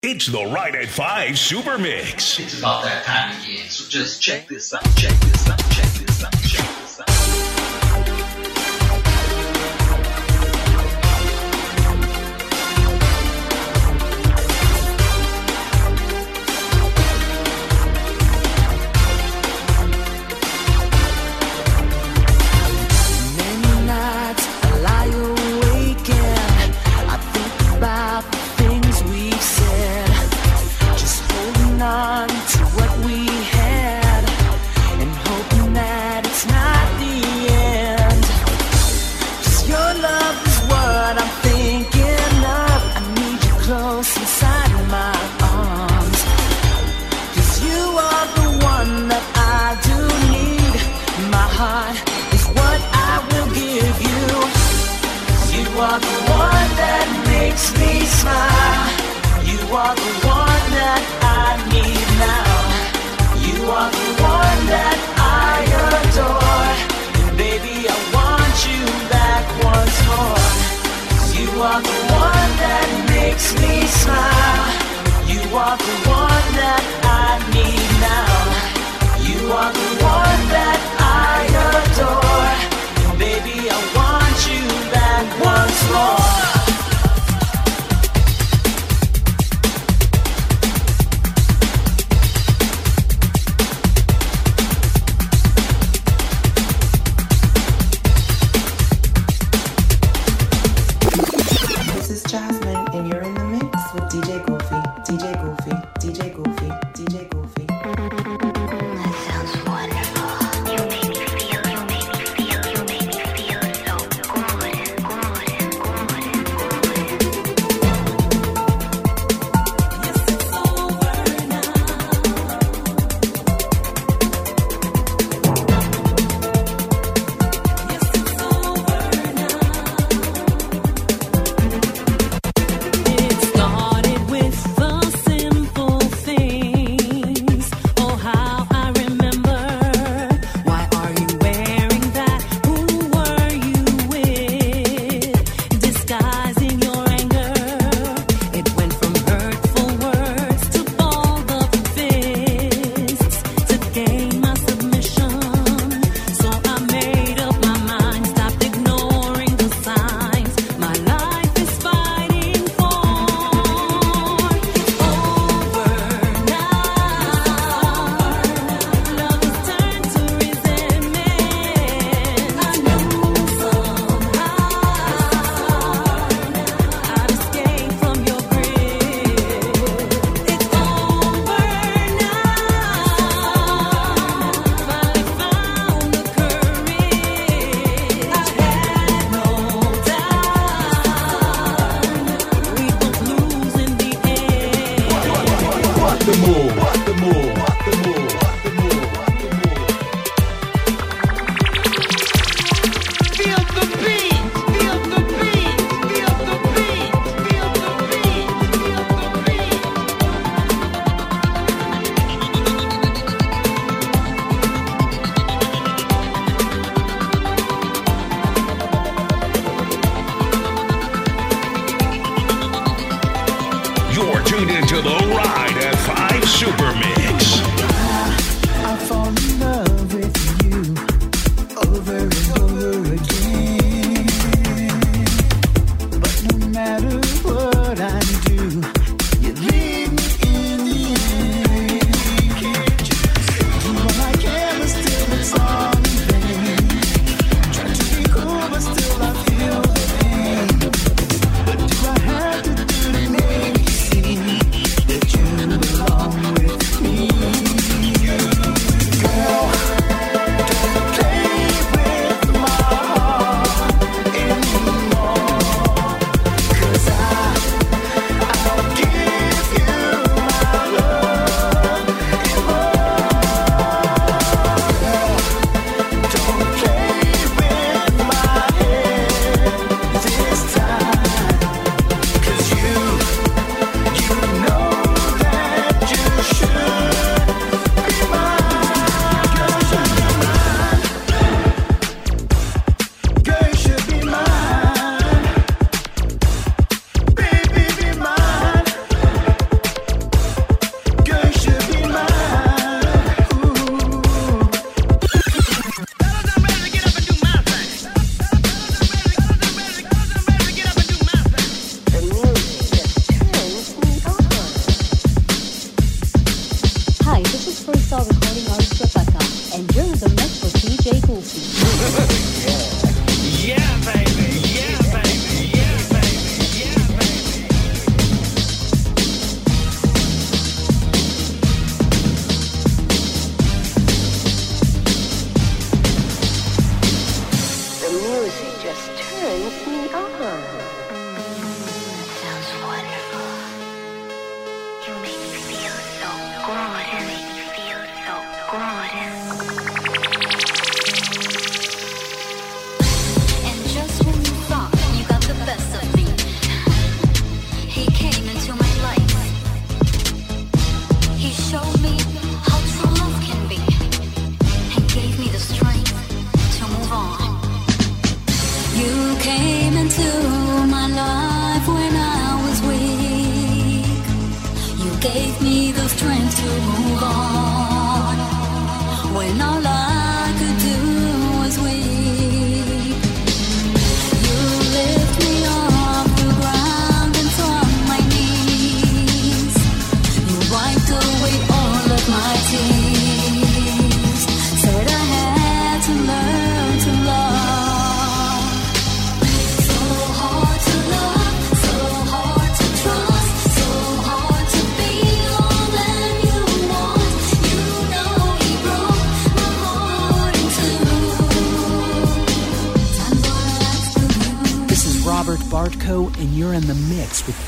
It's the Right at 5 Super Mix. It's about that time again, so just check this out, check this out, check this out, check this out. are the one that I need now. You are the one that I adore. And baby, I want you back once more. You are the one that makes me smile. You are the one that I need now. You are the one that I adore. And baby, I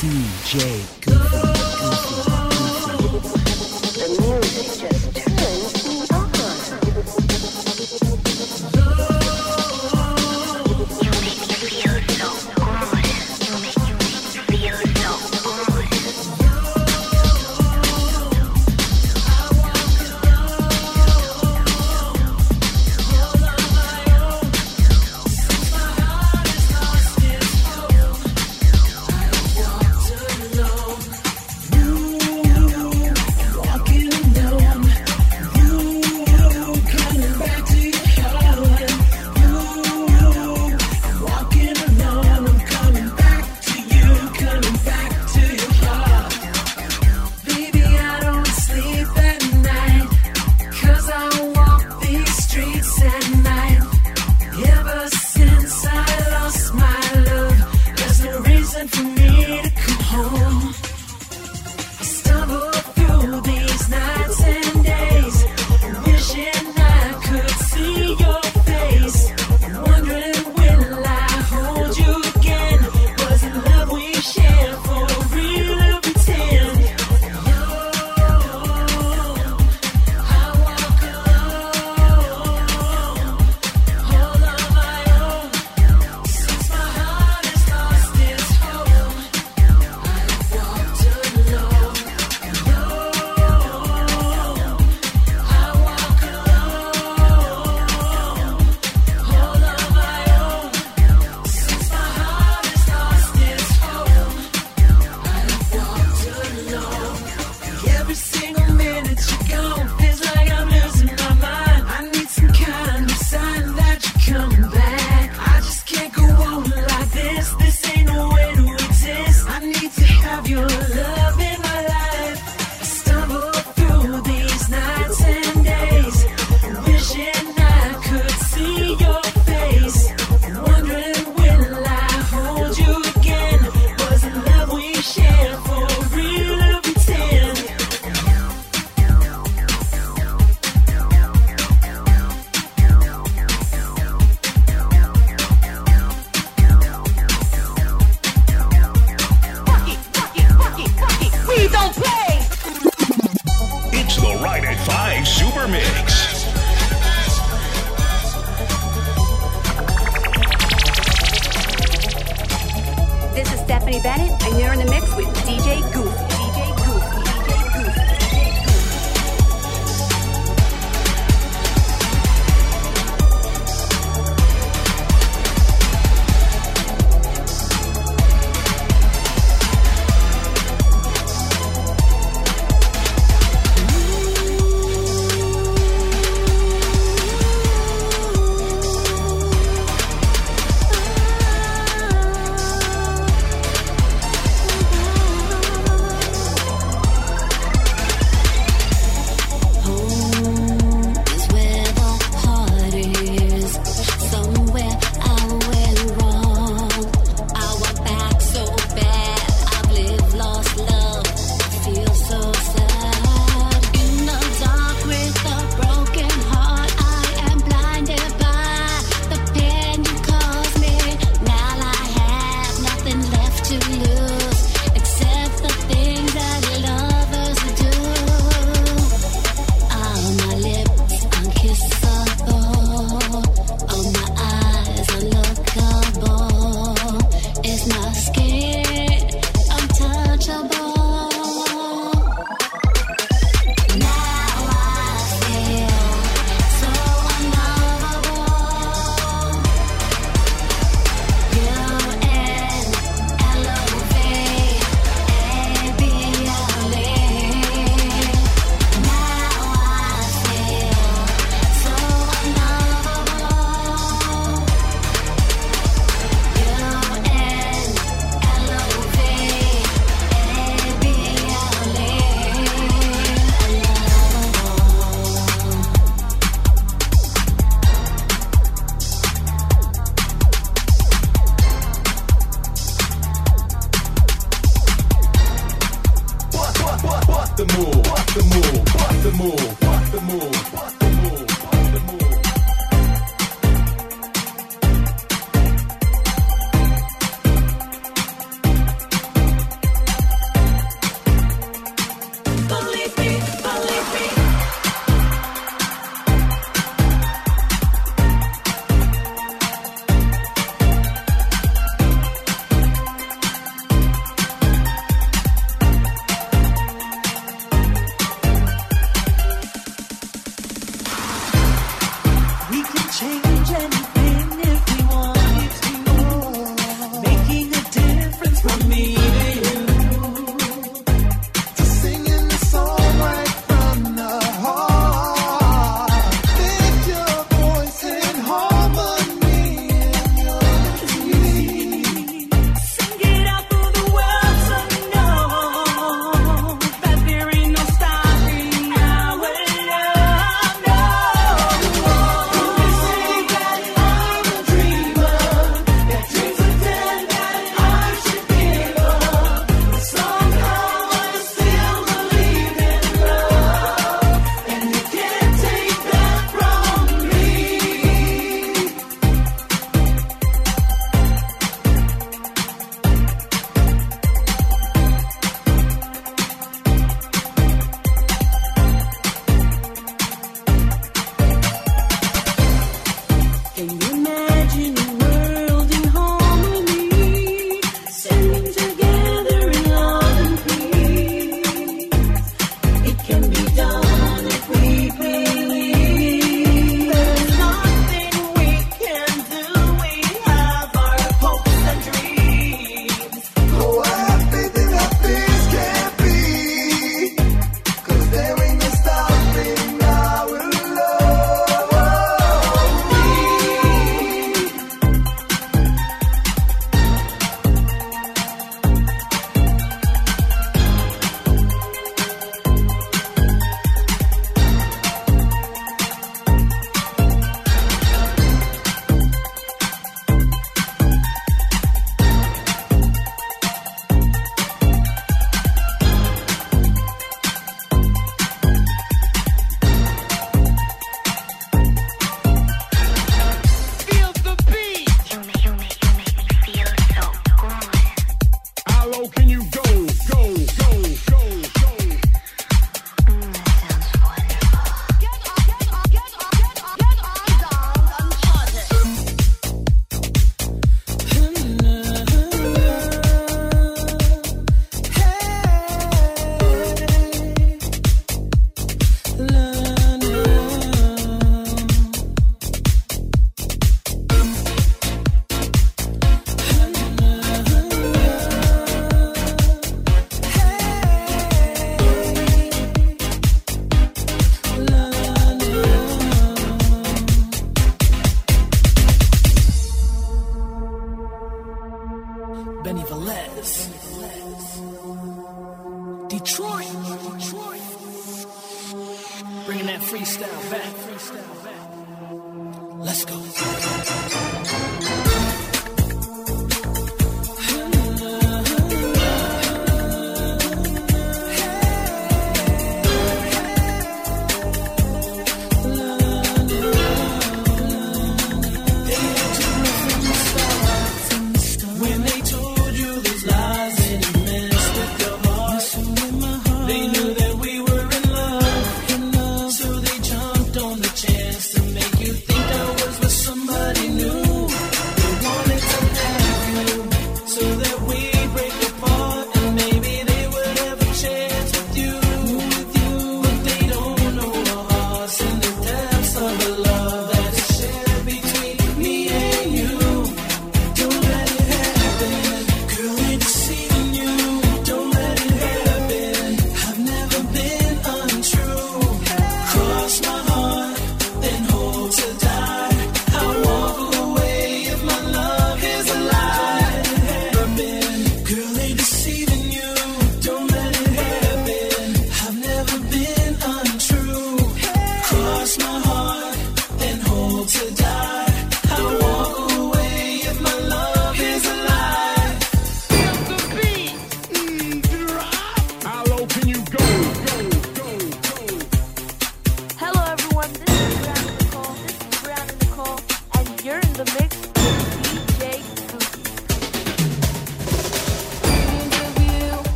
DJ Goofy. Love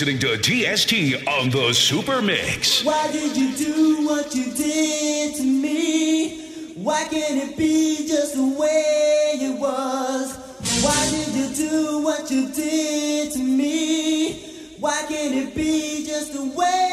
listening to TST on the Super Mix. Why did you do what you did to me? Why can't it be just the way it was? Why did you do what you did to me? Why can't it be just the way?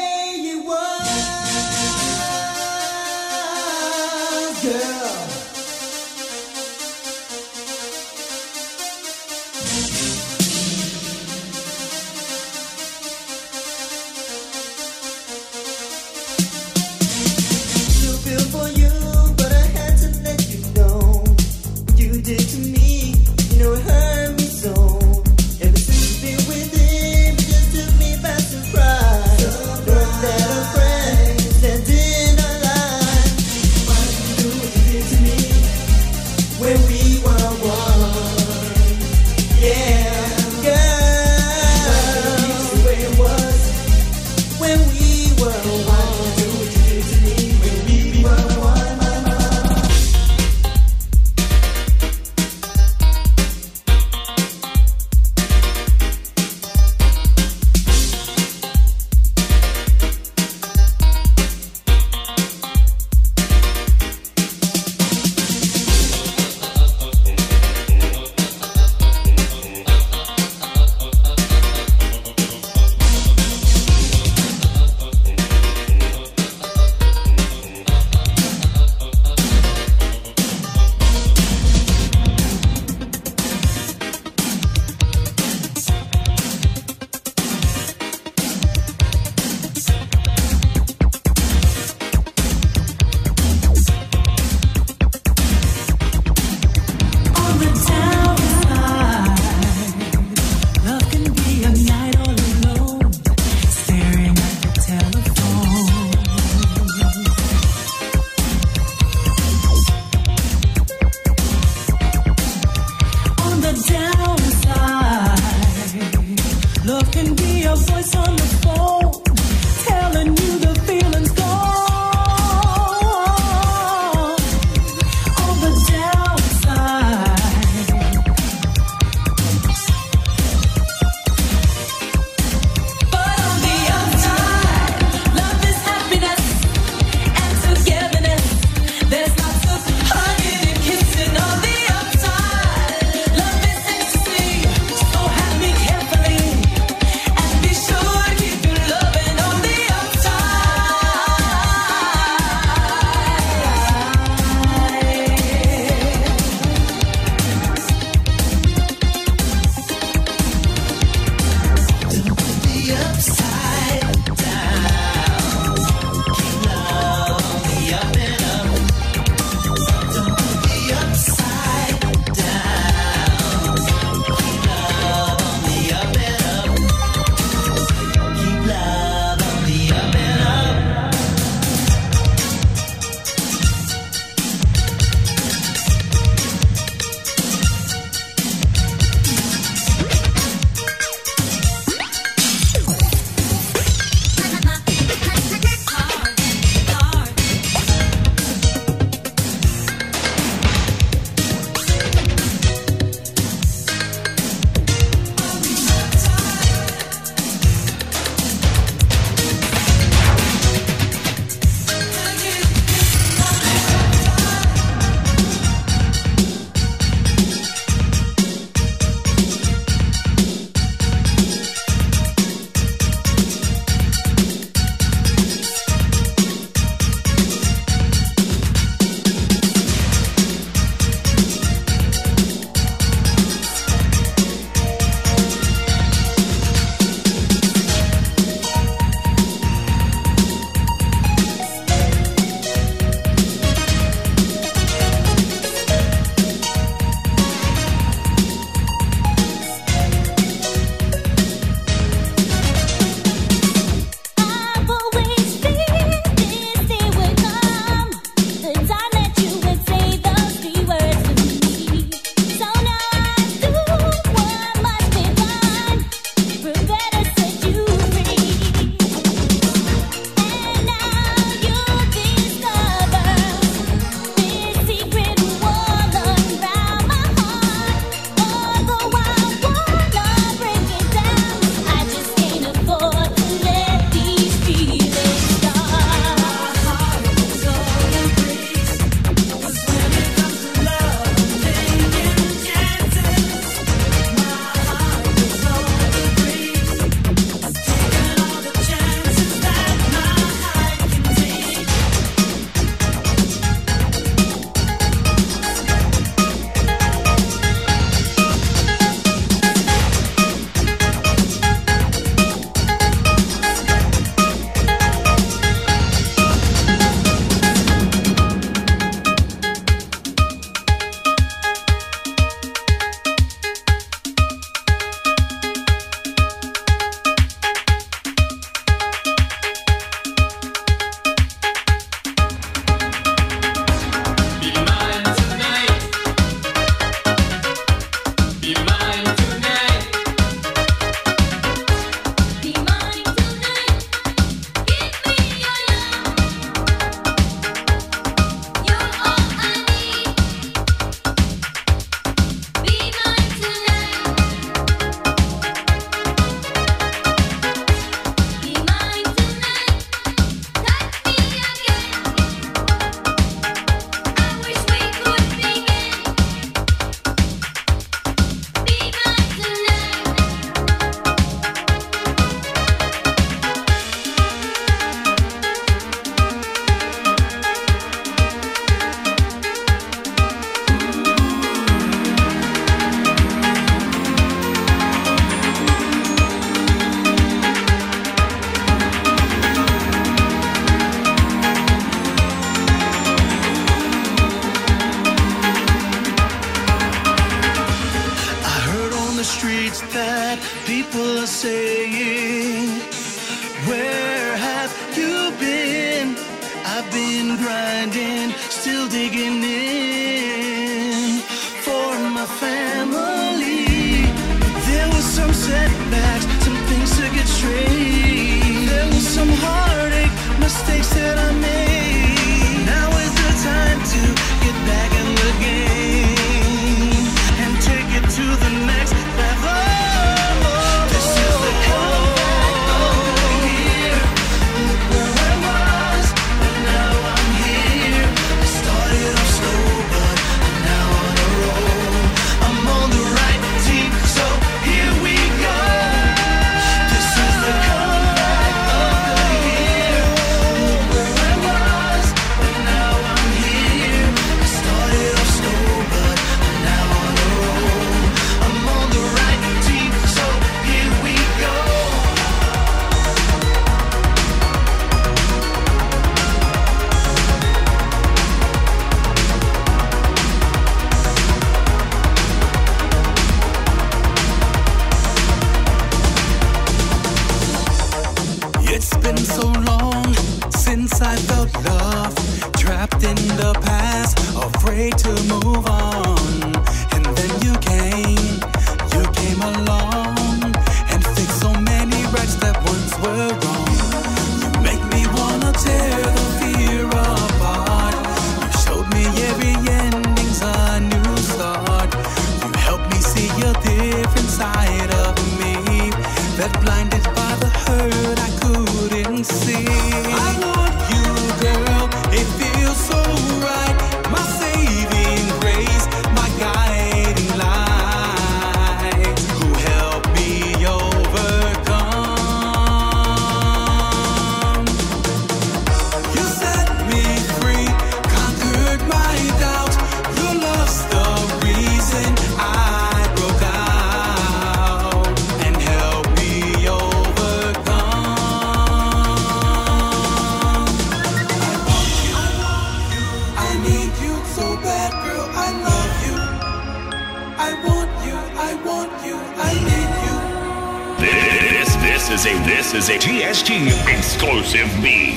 Is TST exclusive beat.